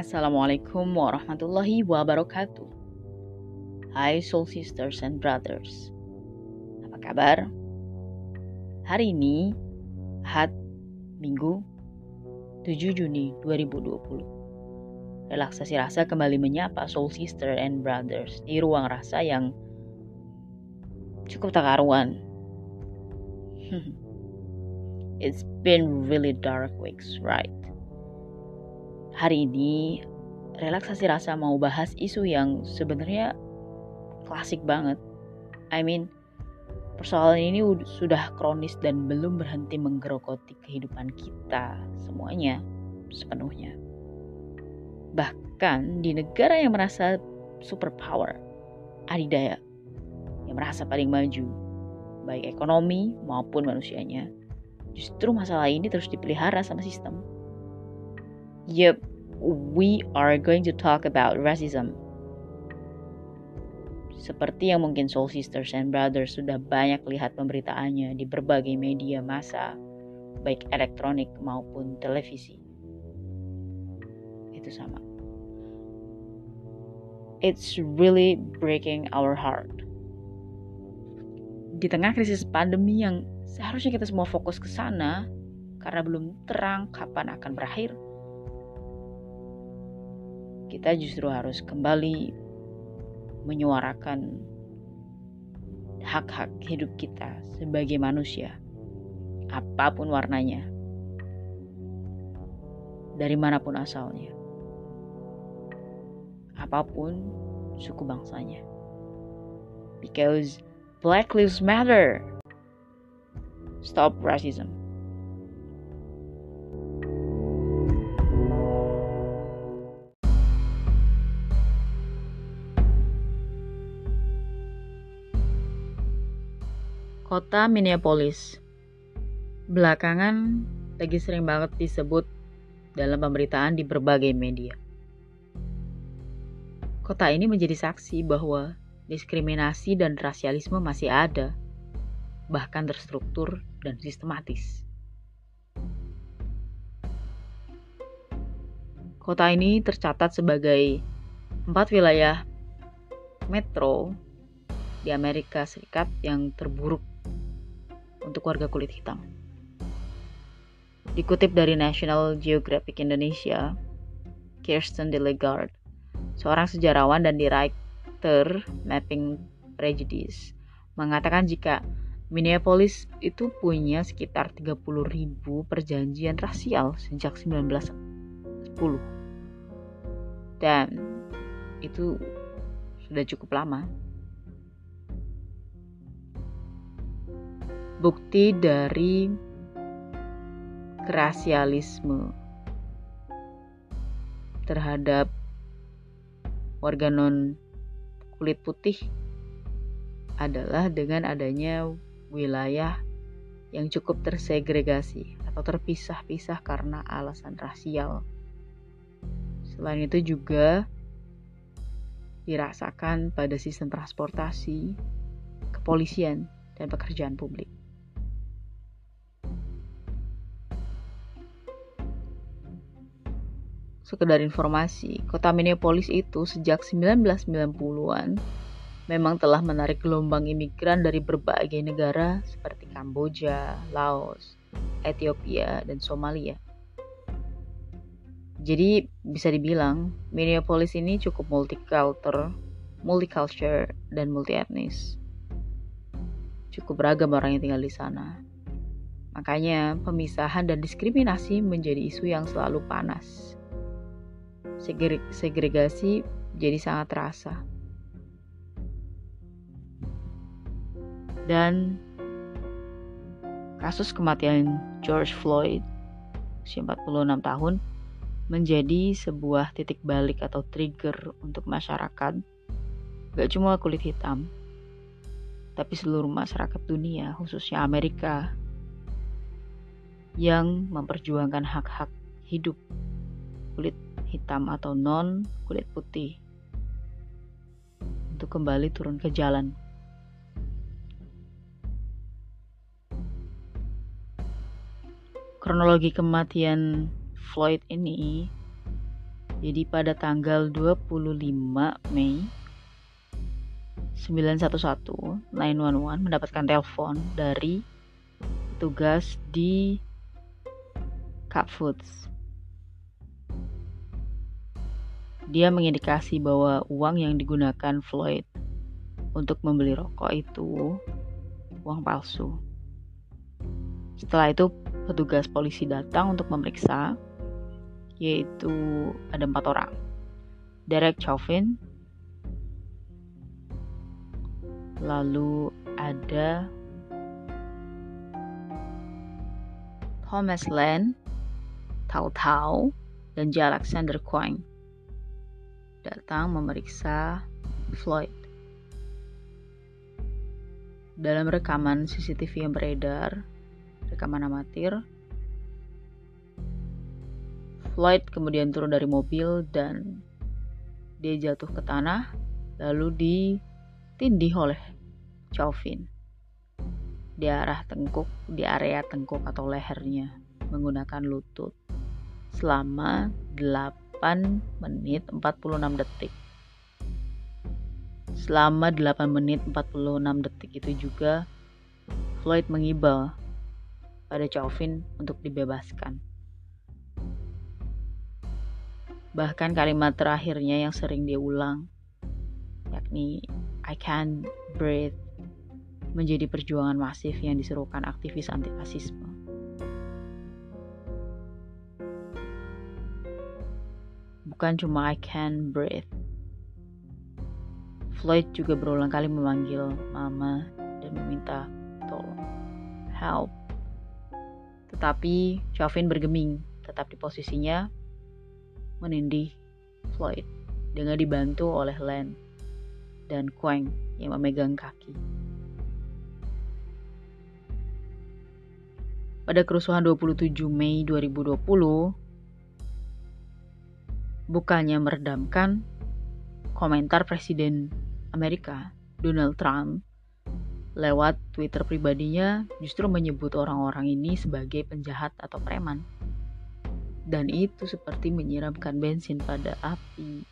Assalamualaikum warahmatullahi wabarakatuh. Hai soul sisters and brothers. Apa kabar? Hari ini Ahad Minggu 7 Juni 2020. Relaksasi rasa kembali menyapa soul sister and brothers di ruang rasa yang cukup tak karuan. It's been really dark weeks, right? Hari ini relaksasi rasa mau bahas isu yang sebenarnya klasik banget. I mean, persoalan ini sudah kronis dan belum berhenti menggerogoti kehidupan kita semuanya sepenuhnya. Bahkan di negara yang merasa superpower, adidaya, yang merasa paling maju, baik ekonomi maupun manusianya, justru masalah ini terus dipelihara sama sistem. Yep, we are going to talk about racism. Seperti yang mungkin Soul Sisters and Brothers sudah banyak lihat pemberitaannya di berbagai media massa, baik elektronik maupun televisi. Itu sama. It's really breaking our heart. Di tengah krisis pandemi yang seharusnya kita semua fokus ke sana karena belum terang kapan akan berakhir kita justru harus kembali menyuarakan hak-hak hidup kita sebagai manusia, apa pun warnanya, dari mana pun asalnya, apa pun suku bangsanya. Because Black Lives Matter. Stop racism. Kota Minneapolis. Belakangan lagi sering banget disebut dalam pemberitaan di berbagai media. Kota ini menjadi saksi bahwa diskriminasi dan rasialisme masih ada, bahkan terstruktur dan sistematis. Kota ini tercatat sebagai empat wilayah metro di Amerika Serikat yang terburuk untuk warga kulit hitam. Dikutip dari National Geographic Indonesia, Kirsten Delegard, seorang sejarawan dan director Mapping Prejudice, mengatakan jika Minneapolis itu punya sekitar 30.000 perjanjian rasial sejak 1910. Dan itu sudah cukup lama. Bukti dari kerasialisme terhadap warga non kulit putih adalah dengan adanya wilayah yang cukup tersegregasi atau terpisah-pisah karena alasan rasial. Selain itu juga dirasakan pada sistem transportasi, kepolisian, dan pekerjaan publik. Sekedar informasi, kota Minneapolis itu sejak 1990-an memang telah menarik gelombang imigran dari berbagai negara seperti Kamboja, Laos, Ethiopia, dan Somalia. Jadi bisa dibilang Minneapolis ini cukup multicultural, multicultural, dan multi etnis. Cukup beragam orang yang tinggal di sana. Makanya pemisahan dan diskriminasi menjadi isu yang selalu panas segregasi jadi sangat terasa. Dan kasus kematian George Floyd usia 46 tahun menjadi sebuah titik balik atau trigger untuk masyarakat gak cuma kulit hitam tapi seluruh masyarakat dunia khususnya Amerika yang memperjuangkan hak-hak hidup kulit hitam atau non kulit putih untuk kembali turun ke jalan. Kronologi kematian Floyd ini Jadi pada tanggal 25 Mei 911 911 mendapatkan telepon dari petugas di Cup Foods. Dia mengindikasi bahwa uang yang digunakan Floyd untuk membeli rokok itu uang palsu. Setelah itu petugas polisi datang untuk memeriksa, yaitu ada empat orang. Derek Chauvin, lalu ada Thomas Land, Tao Tao, dan J. Alexander datang memeriksa Floyd. Dalam rekaman CCTV yang beredar, rekaman amatir, Floyd kemudian turun dari mobil dan dia jatuh ke tanah, lalu ditindih oleh Chauvin di arah tengkuk, di area tengkuk atau lehernya menggunakan lutut selama 8 8 menit 46 detik. Selama 8 menit 46 detik itu juga Floyd mengibal pada Chauvin untuk dibebaskan. Bahkan kalimat terakhirnya yang sering dia ulang, yakni I can't breathe, menjadi perjuangan masif yang diserukan aktivis anti-fasisme. Bukan cuma I can breathe. Floyd juga berulang kali memanggil mama dan meminta tolong. Help. Tetapi Chauvin bergeming tetap di posisinya menindih Floyd dengan dibantu oleh Len dan Quang yang memegang kaki. Pada kerusuhan 27 Mei 2020, bukannya meredamkan komentar Presiden Amerika Donald Trump lewat Twitter pribadinya justru menyebut orang-orang ini sebagai penjahat atau preman. Dan itu seperti menyiramkan bensin pada api.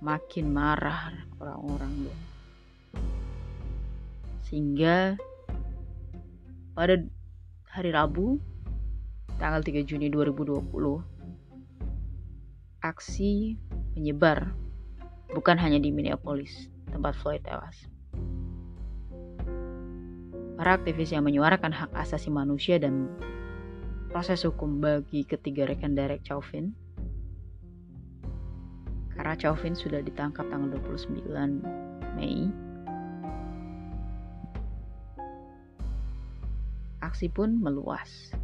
Makin marah orang-orang. Sehingga pada hari Rabu tanggal 3 Juni 2020 aksi menyebar bukan hanya di Minneapolis, tempat Floyd tewas. Para aktivis yang menyuarakan hak asasi manusia dan proses hukum bagi ketiga rekan Derek Chauvin. Karena Chauvin sudah ditangkap tanggal 29 Mei. Aksi pun meluas.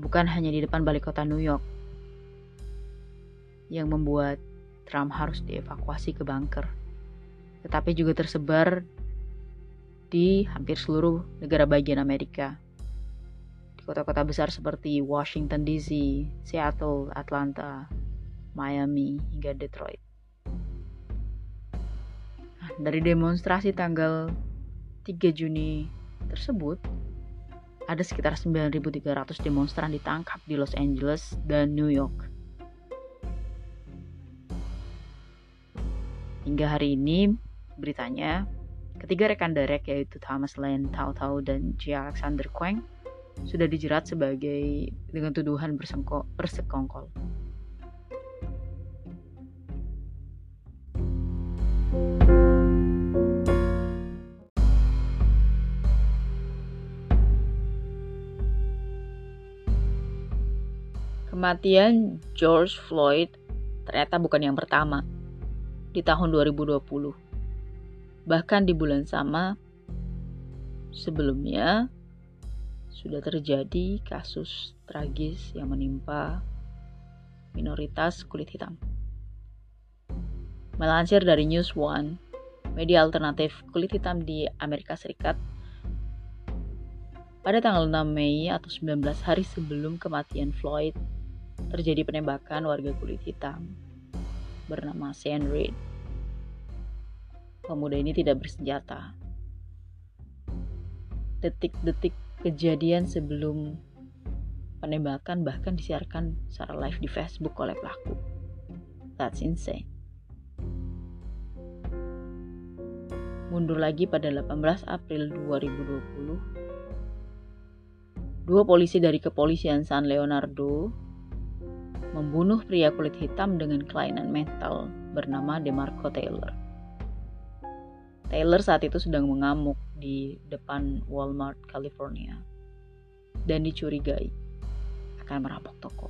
Bukan hanya di depan balik kota New York yang membuat Trump harus dievakuasi ke bunker, tetapi juga tersebar di hampir seluruh negara bagian Amerika. Di kota-kota besar seperti Washington DC, Seattle, Atlanta, Miami, hingga Detroit. Nah, dari demonstrasi tanggal 3 Juni tersebut, ada sekitar 9.300 demonstran ditangkap di Los Angeles dan New York. Hingga hari ini beritanya ketiga rekan Derek yaitu Thomas Lane, Tao Tao dan J. Alexander Quang sudah dijerat sebagai dengan tuduhan bersekongkol. Kematian George Floyd ternyata bukan yang pertama di tahun 2020. Bahkan di bulan sama sebelumnya sudah terjadi kasus tragis yang menimpa minoritas kulit hitam. Melansir dari News One, media alternatif kulit hitam di Amerika Serikat, pada tanggal 6 Mei atau 19 hari sebelum kematian Floyd, terjadi penembakan warga kulit hitam bernama Sean Reed. Pemuda ini tidak bersenjata. Detik-detik kejadian sebelum penembakan bahkan disiarkan secara live di Facebook oleh pelaku. That's insane. Mundur lagi pada 18 April 2020, dua polisi dari kepolisian San Leonardo membunuh pria kulit hitam dengan kelainan mental bernama DeMarco Taylor. Taylor saat itu sedang mengamuk di depan Walmart, California, dan dicurigai akan merampok toko.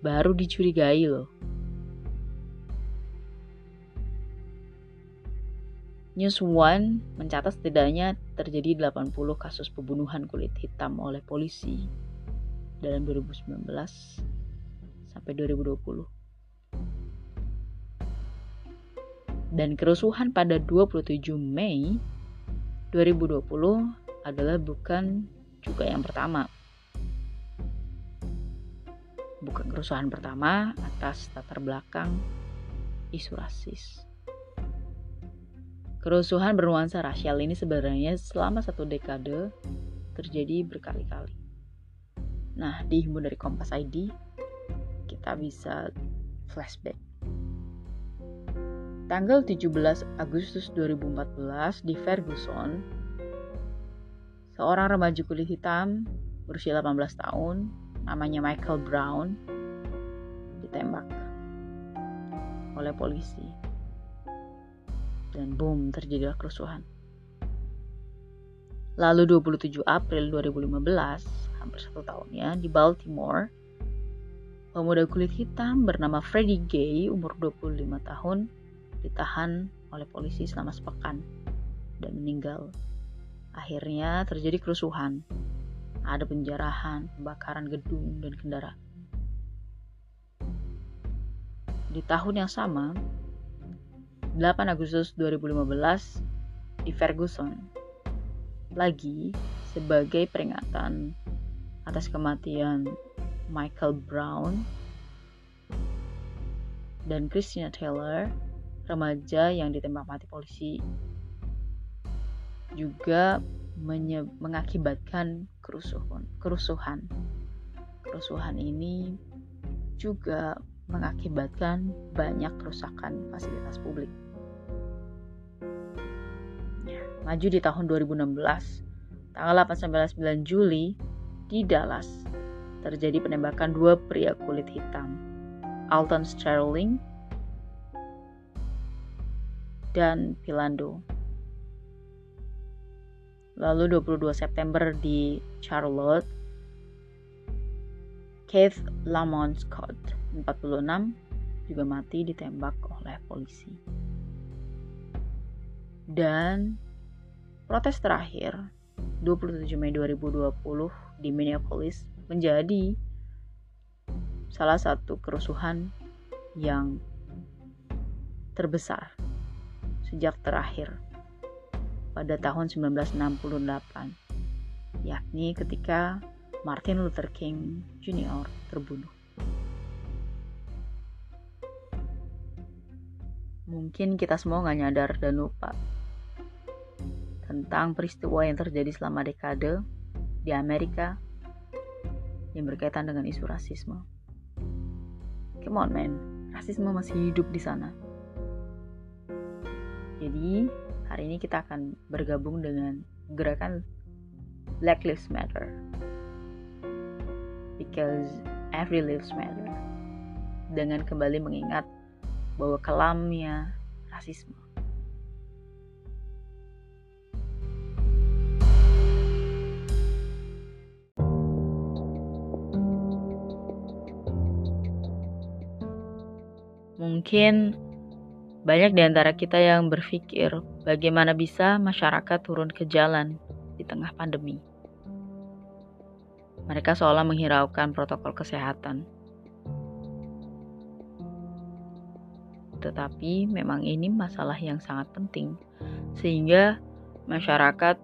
Baru dicurigai loh. News One mencatat setidaknya terjadi 80 kasus pembunuhan kulit hitam oleh polisi dalam 2019 sampai 2020. Dan kerusuhan pada 27 Mei 2020 adalah bukan juga yang pertama bukan kerusuhan pertama atas latar belakang isu rasis. Kerusuhan bernuansa rasial ini sebenarnya selama satu dekade terjadi berkali-kali. Nah, di himbun dari Kompas ID, kita bisa flashback. Tanggal 17 Agustus 2014 di Ferguson, seorang remaja kulit hitam berusia 18 tahun namanya Michael Brown ditembak oleh polisi dan boom terjadilah kerusuhan. Lalu 27 April 2015, hampir satu tahunnya di Baltimore, pemuda kulit hitam bernama Freddie Gay umur 25 tahun ditahan oleh polisi selama sepekan dan meninggal. Akhirnya terjadi kerusuhan ada penjarahan, pembakaran gedung, dan kendaraan. Di tahun yang sama, 8 Agustus 2015 di Ferguson, lagi sebagai peringatan atas kematian Michael Brown dan Christina Taylor, remaja yang ditembak mati polisi, juga mengakibatkan kerusuhan. Kerusuhan. Kerusuhan ini juga mengakibatkan banyak kerusakan fasilitas publik. Maju di tahun 2016, tanggal 8 9 Juli di Dallas terjadi penembakan dua pria kulit hitam, Alton Sterling dan Philando Lalu 22 September di Charlotte, Keith Lamont Scott, 46, juga mati ditembak oleh polisi. Dan protes terakhir 27 Mei 2020 di Minneapolis menjadi salah satu kerusuhan yang terbesar sejak terakhir pada tahun 1968, yakni ketika Martin Luther King Jr. terbunuh. Mungkin kita semua nggak nyadar dan lupa tentang peristiwa yang terjadi selama dekade di Amerika yang berkaitan dengan isu rasisme. Come on man, rasisme masih hidup di sana. Jadi, Hari ini kita akan bergabung dengan gerakan Black Lives Matter. Because every lives matter. Dengan kembali mengingat bahwa kelamnya rasisme. Mungkin banyak di antara kita yang berpikir bagaimana bisa masyarakat turun ke jalan di tengah pandemi. Mereka seolah menghiraukan protokol kesehatan. Tetapi memang ini masalah yang sangat penting, sehingga masyarakat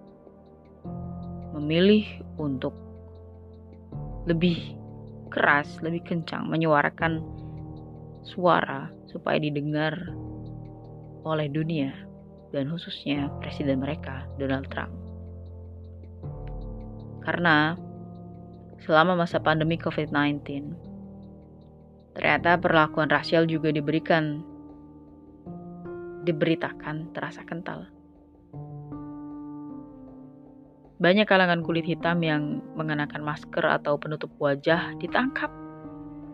memilih untuk lebih keras, lebih kencang menyuarakan suara supaya didengar oleh dunia dan khususnya presiden mereka Donald Trump. Karena selama masa pandemi COVID-19. Ternyata perlakuan rasial juga diberikan diberitakan terasa kental. Banyak kalangan kulit hitam yang mengenakan masker atau penutup wajah ditangkap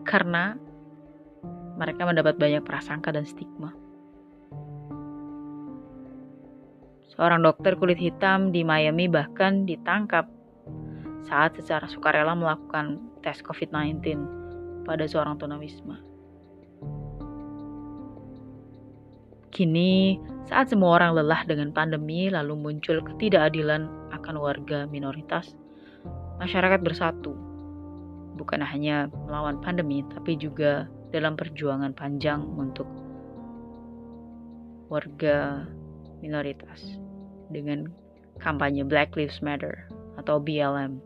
karena mereka mendapat banyak prasangka dan stigma. Seorang dokter kulit hitam di Miami bahkan ditangkap saat secara sukarela melakukan tes COVID-19 pada seorang tunawisma. Kini, saat semua orang lelah dengan pandemi lalu muncul ketidakadilan akan warga minoritas, masyarakat bersatu. Bukan hanya melawan pandemi, tapi juga dalam perjuangan panjang untuk warga minoritas dengan kampanye Black Lives Matter atau BLM.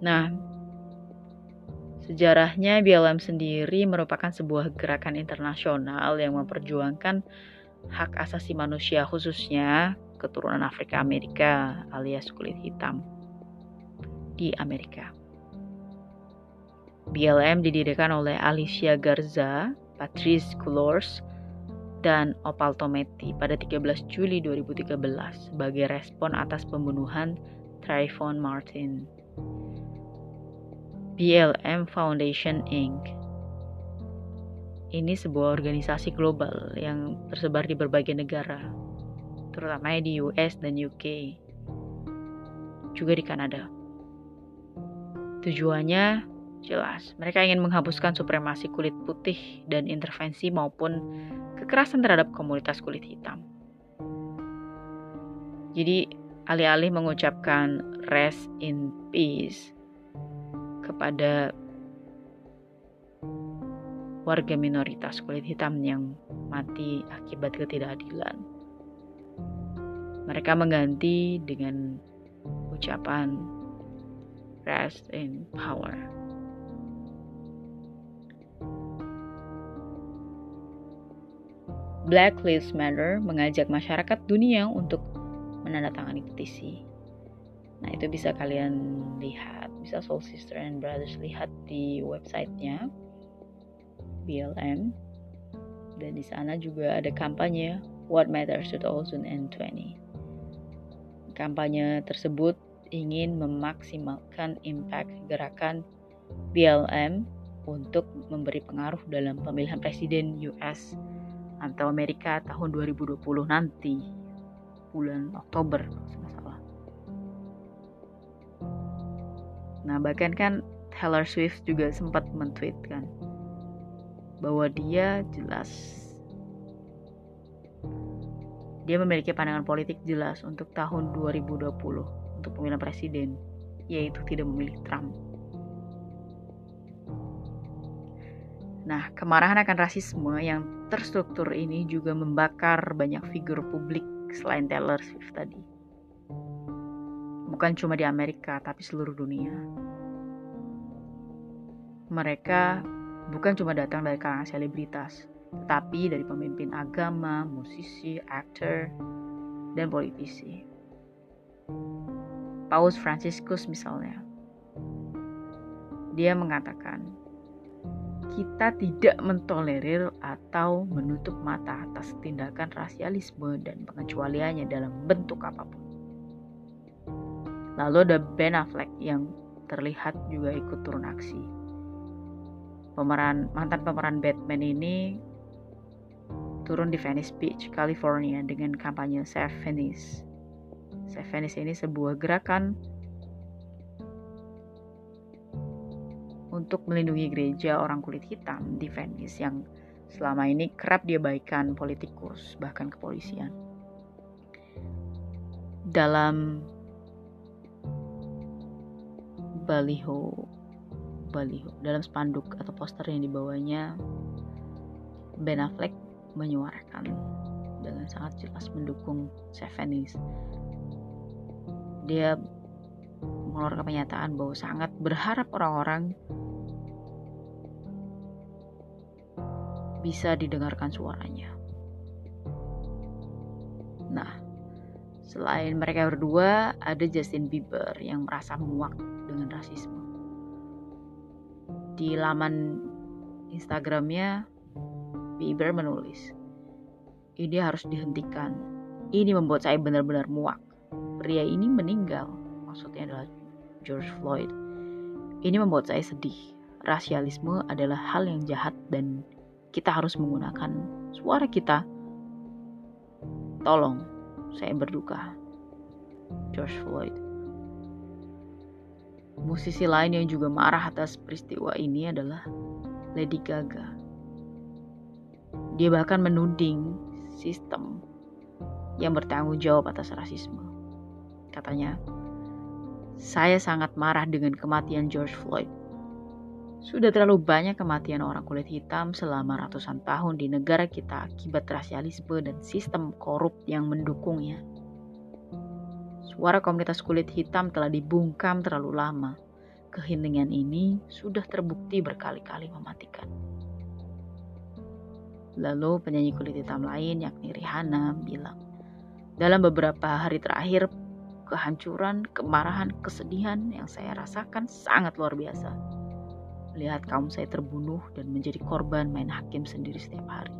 Nah, sejarahnya BLM sendiri merupakan sebuah gerakan internasional yang memperjuangkan hak asasi manusia khususnya keturunan Afrika Amerika alias kulit hitam di Amerika. BLM didirikan oleh Alicia Garza, Patrice Cullors, dan Opal Tometi pada 13 Juli 2013 sebagai respon atas pembunuhan Trayvon Martin. BLM Foundation Inc. Ini sebuah organisasi global yang tersebar di berbagai negara, terutama di US dan UK, juga di Kanada. Tujuannya Jelas, mereka ingin menghapuskan supremasi kulit putih dan intervensi maupun kekerasan terhadap komunitas kulit hitam. Jadi, alih-alih mengucapkan rest in peace kepada warga minoritas kulit hitam yang mati akibat ketidakadilan. Mereka mengganti dengan ucapan rest in power. Black Lives Matter mengajak masyarakat dunia untuk menandatangani petisi. Nah, itu bisa kalian lihat, bisa Soul Sister and Brothers lihat di websitenya BLM. Dan di sana juga ada kampanye What Matters 2020. Kampanye tersebut ingin memaksimalkan impact gerakan BLM untuk memberi pengaruh dalam pemilihan presiden US atau Amerika tahun 2020 nanti bulan Oktober kalau. Nah bahkan kan Taylor Swift juga sempat mentweet kan bahwa dia jelas dia memiliki pandangan politik jelas untuk tahun 2020 untuk pemilihan presiden yaitu tidak memilih Trump. Nah, kemarahan akan rasisme yang terstruktur ini juga membakar banyak figur publik selain Taylor Swift tadi. Bukan cuma di Amerika, tapi seluruh dunia. Mereka bukan cuma datang dari kalangan selebritas, tetapi dari pemimpin agama, musisi, aktor, dan politisi. Paus Franciscus misalnya. Dia mengatakan, kita tidak mentolerir atau menutup mata atas tindakan rasialisme dan pengecualiannya dalam bentuk apa pun. Lalu ada Ben Affleck yang terlihat juga ikut turun aksi. Pemeran mantan pemeran Batman ini turun di Venice Beach, California dengan kampanye Save Venice. Save Venice ini sebuah gerakan untuk melindungi gereja orang kulit hitam di Venice yang selama ini kerap diabaikan politikus bahkan kepolisian. Dalam baliho baliho dalam spanduk atau poster yang dibawanya Ben Affleck menyuarakan dengan sangat jelas mendukung Venice. Dia mengeluarkan pernyataan bahwa sangat berharap orang-orang bisa didengarkan suaranya. Nah, Selain mereka berdua, ada Justin Bieber yang merasa muak dengan rasisme. Di laman Instagramnya, Bieber menulis, ini harus dihentikan. Ini membuat saya benar-benar muak. Pria ini meninggal, maksudnya adalah George Floyd. Ini membuat saya sedih. Rasialisme adalah hal yang jahat dan kita harus menggunakan suara kita. Tolong saya berduka. George Floyd. Musisi lain yang juga marah atas peristiwa ini adalah Lady Gaga. Dia bahkan menuding sistem yang bertanggung jawab atas rasisme. Katanya, saya sangat marah dengan kematian George Floyd. Sudah terlalu banyak kematian orang kulit hitam selama ratusan tahun di negara kita akibat rasialisme dan sistem korup yang mendukungnya. Suara komunitas kulit hitam telah dibungkam terlalu lama. Keheningan ini sudah terbukti berkali-kali mematikan. Lalu penyanyi kulit hitam lain yakni Rihanna bilang, dalam beberapa hari terakhir kehancuran, kemarahan, kesedihan yang saya rasakan sangat luar biasa melihat kaum saya terbunuh dan menjadi korban main hakim sendiri setiap hari.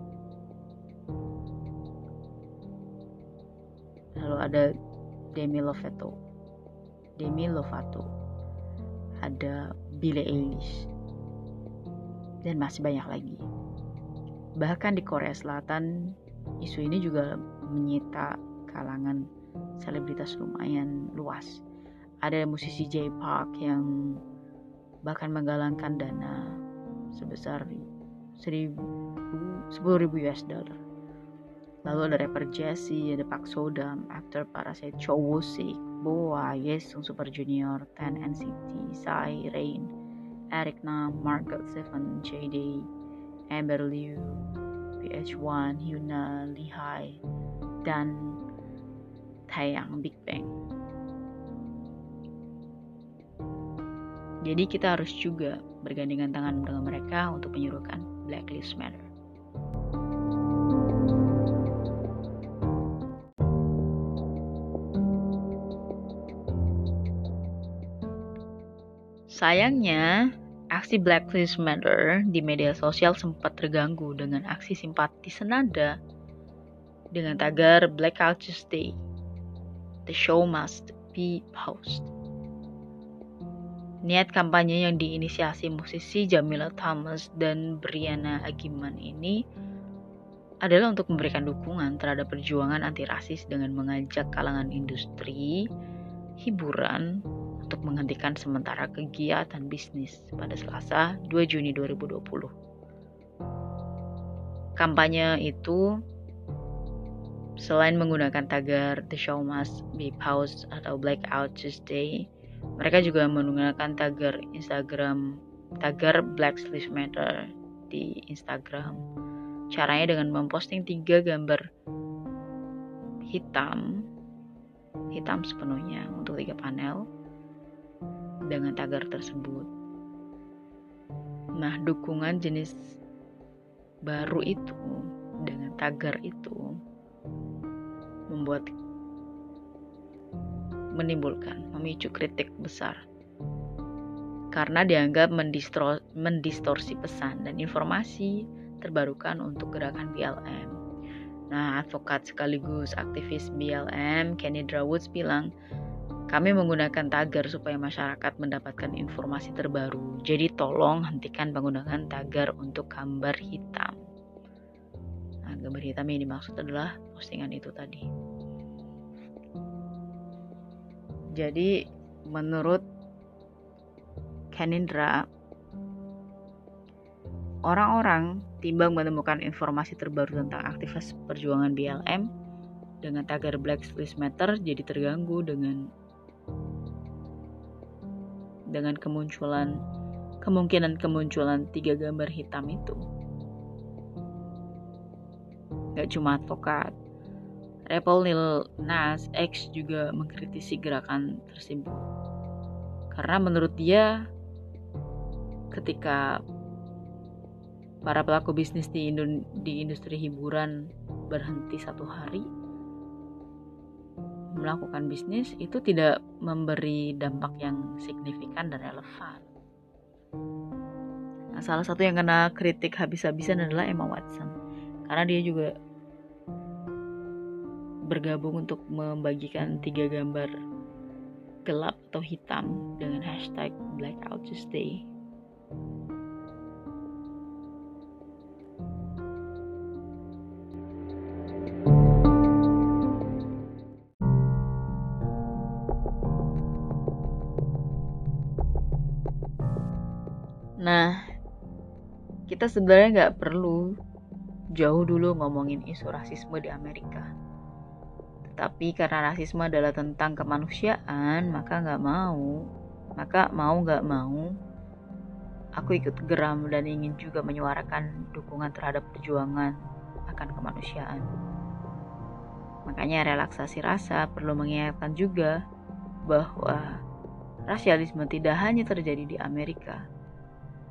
Lalu ada Demi Lovato, Demi Lovato, ada Billie Eilish, dan masih banyak lagi. Bahkan di Korea Selatan, isu ini juga menyita kalangan selebritas lumayan luas. Ada musisi J-Park yang bahkan menggalangkan dana sebesar 1000 ribu US dollar. Lalu ada rapper Jesse, ada Pak Sodam, aktor Parasite Cho Woo Sik, Boa, Yesung Super Junior, Ten NCT, Psy, Rain, Eric Nam, Margaret Seven, JD, Amber Liu, PH1, Hyuna, Lihai, dan Taeyang Big Bang. Jadi kita harus juga bergandengan tangan dengan mereka untuk menyuruhkan Black Lives Matter. Sayangnya, aksi Black Lives Matter di media sosial sempat terganggu dengan aksi simpati senada dengan tagar Blackout Tuesday. The show must be paused. Niat kampanye yang diinisiasi musisi Jamila Thomas dan Brianna Agiman ini adalah untuk memberikan dukungan terhadap perjuangan anti rasis dengan mengajak kalangan industri hiburan untuk menghentikan sementara kegiatan bisnis pada Selasa 2 Juni 2020. Kampanye itu selain menggunakan tagar The Show Must Be Paused atau Blackout Tuesday, mereka juga menggunakan tagar Instagram, tagar Black Lives Matter di Instagram. Caranya dengan memposting tiga gambar hitam, hitam sepenuhnya untuk tiga panel dengan tagar tersebut. Nah, dukungan jenis baru itu dengan tagar itu membuat menimbulkan, memicu kritik besar. Karena dianggap mendistorsi pesan dan informasi terbarukan untuk gerakan BLM. Nah, advokat sekaligus aktivis BLM, Kenny Drawoods bilang, kami menggunakan tagar supaya masyarakat mendapatkan informasi terbaru. Jadi tolong hentikan penggunaan tagar untuk gambar hitam. Nah, gambar hitam yang dimaksud adalah postingan itu tadi. Jadi menurut Kenindra, orang-orang timbang menemukan informasi terbaru tentang aktivitas perjuangan BLM dengan tagar Black Lives Matter jadi terganggu dengan dengan kemunculan kemungkinan kemunculan tiga gambar hitam itu. Gak cuma advokat, Lil Nas X juga mengkritisi gerakan tersebut. Karena menurut dia ketika para pelaku bisnis di, di industri hiburan berhenti satu hari, melakukan bisnis itu tidak memberi dampak yang signifikan dan relevan. Nah, salah satu yang kena kritik habis-habisan adalah Emma Watson karena dia juga bergabung untuk membagikan tiga gambar gelap atau hitam dengan hashtag Blackout Tuesday. Nah, kita sebenarnya nggak perlu jauh dulu ngomongin isu rasisme di Amerika. Tetapi karena rasisme adalah tentang kemanusiaan, maka nggak mau, maka mau nggak mau, aku ikut geram dan ingin juga menyuarakan dukungan terhadap perjuangan akan kemanusiaan. Makanya relaksasi rasa perlu mengingatkan juga bahwa rasialisme tidak hanya terjadi di Amerika,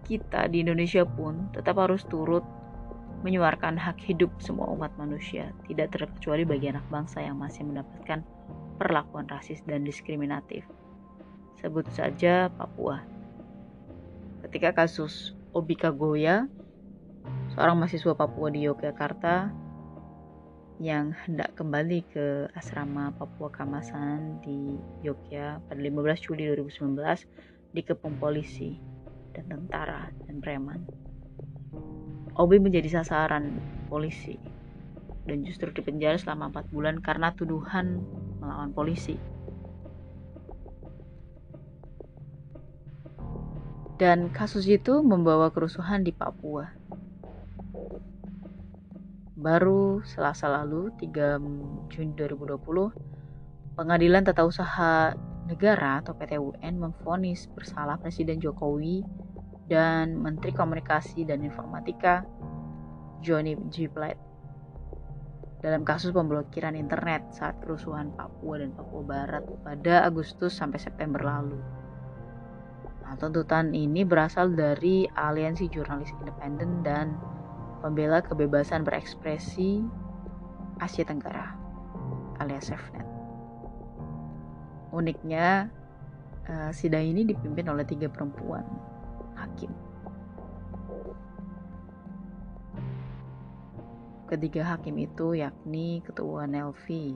kita di Indonesia pun tetap harus turut menyuarakan hak hidup semua umat manusia, tidak terkecuali bagi anak bangsa yang masih mendapatkan perlakuan rasis dan diskriminatif. Sebut saja Papua. Ketika kasus Obika Goya, seorang mahasiswa Papua di Yogyakarta yang hendak kembali ke asrama Papua Kamasan di Yogyakarta pada 15 Juli 2019 dikepung polisi dan tentara dan preman. Obi menjadi sasaran polisi dan justru dipenjara selama 4 bulan karena tuduhan melawan polisi. Dan kasus itu membawa kerusuhan di Papua. Baru selasa lalu, 3 Juni 2020, Pengadilan Tata Usaha Negara atau PT UN memfonis bersalah Presiden Jokowi dan Menteri Komunikasi dan Informatika Johnny G. Plate dalam kasus pemblokiran internet saat kerusuhan Papua dan Papua Barat pada Agustus sampai September lalu. Nah, tuntutan ini berasal dari Aliansi Jurnalis Independen dan Pembela Kebebasan Berekspresi Asia Tenggara alias SafeNet. Uniknya, uh, sidang ini dipimpin oleh tiga perempuan hakim. Ketiga hakim itu yakni Ketua Nelvi,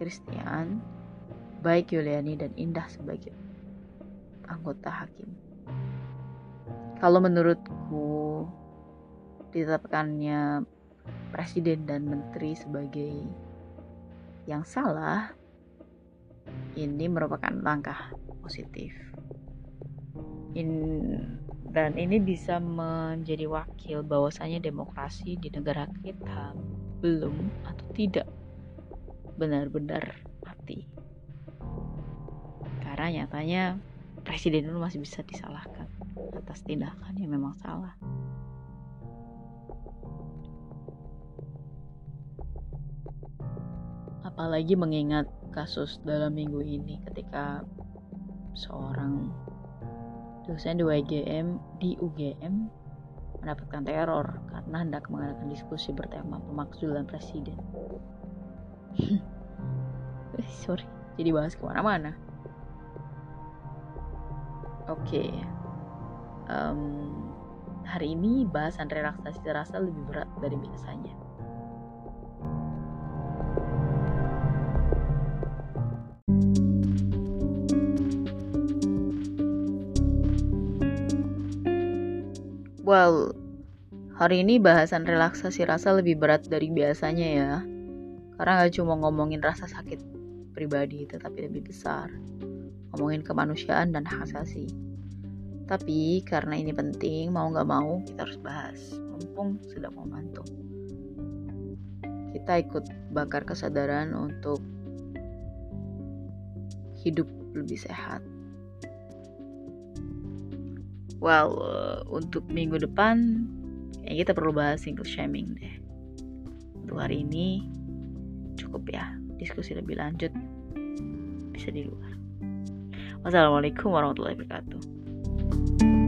Christian, baik Yuliani dan Indah sebagai anggota hakim. Kalau menurutku ditetapkannya presiden dan menteri sebagai yang salah ini merupakan langkah positif. In, dan ini bisa menjadi wakil bahwasanya demokrasi di negara kita belum atau tidak benar-benar mati. Karena nyatanya presiden itu masih bisa disalahkan atas tindakan yang memang salah. Apalagi mengingat kasus dalam minggu ini ketika seorang dosen di UGM di UGM mendapatkan teror karena hendak mengadakan diskusi bertema pemakzulan presiden. Eh, sorry, jadi bahas ke mana-mana. Oke, okay. um, hari ini bahasan relaksasi terasa lebih berat dari biasanya. Well, hari ini bahasan relaksasi rasa lebih berat dari biasanya ya. Karena gak cuma ngomongin rasa sakit pribadi, tetapi lebih besar. Ngomongin kemanusiaan dan hak asasi. Tapi karena ini penting, mau gak mau kita harus bahas. Mumpung sedang membantu. Kita ikut bakar kesadaran untuk hidup lebih sehat. Well, uh, untuk minggu depan ya kita perlu bahas single shaming deh. Untuk hari ini cukup ya. Diskusi lebih lanjut bisa di luar. Wassalamualaikum warahmatullahi wabarakatuh.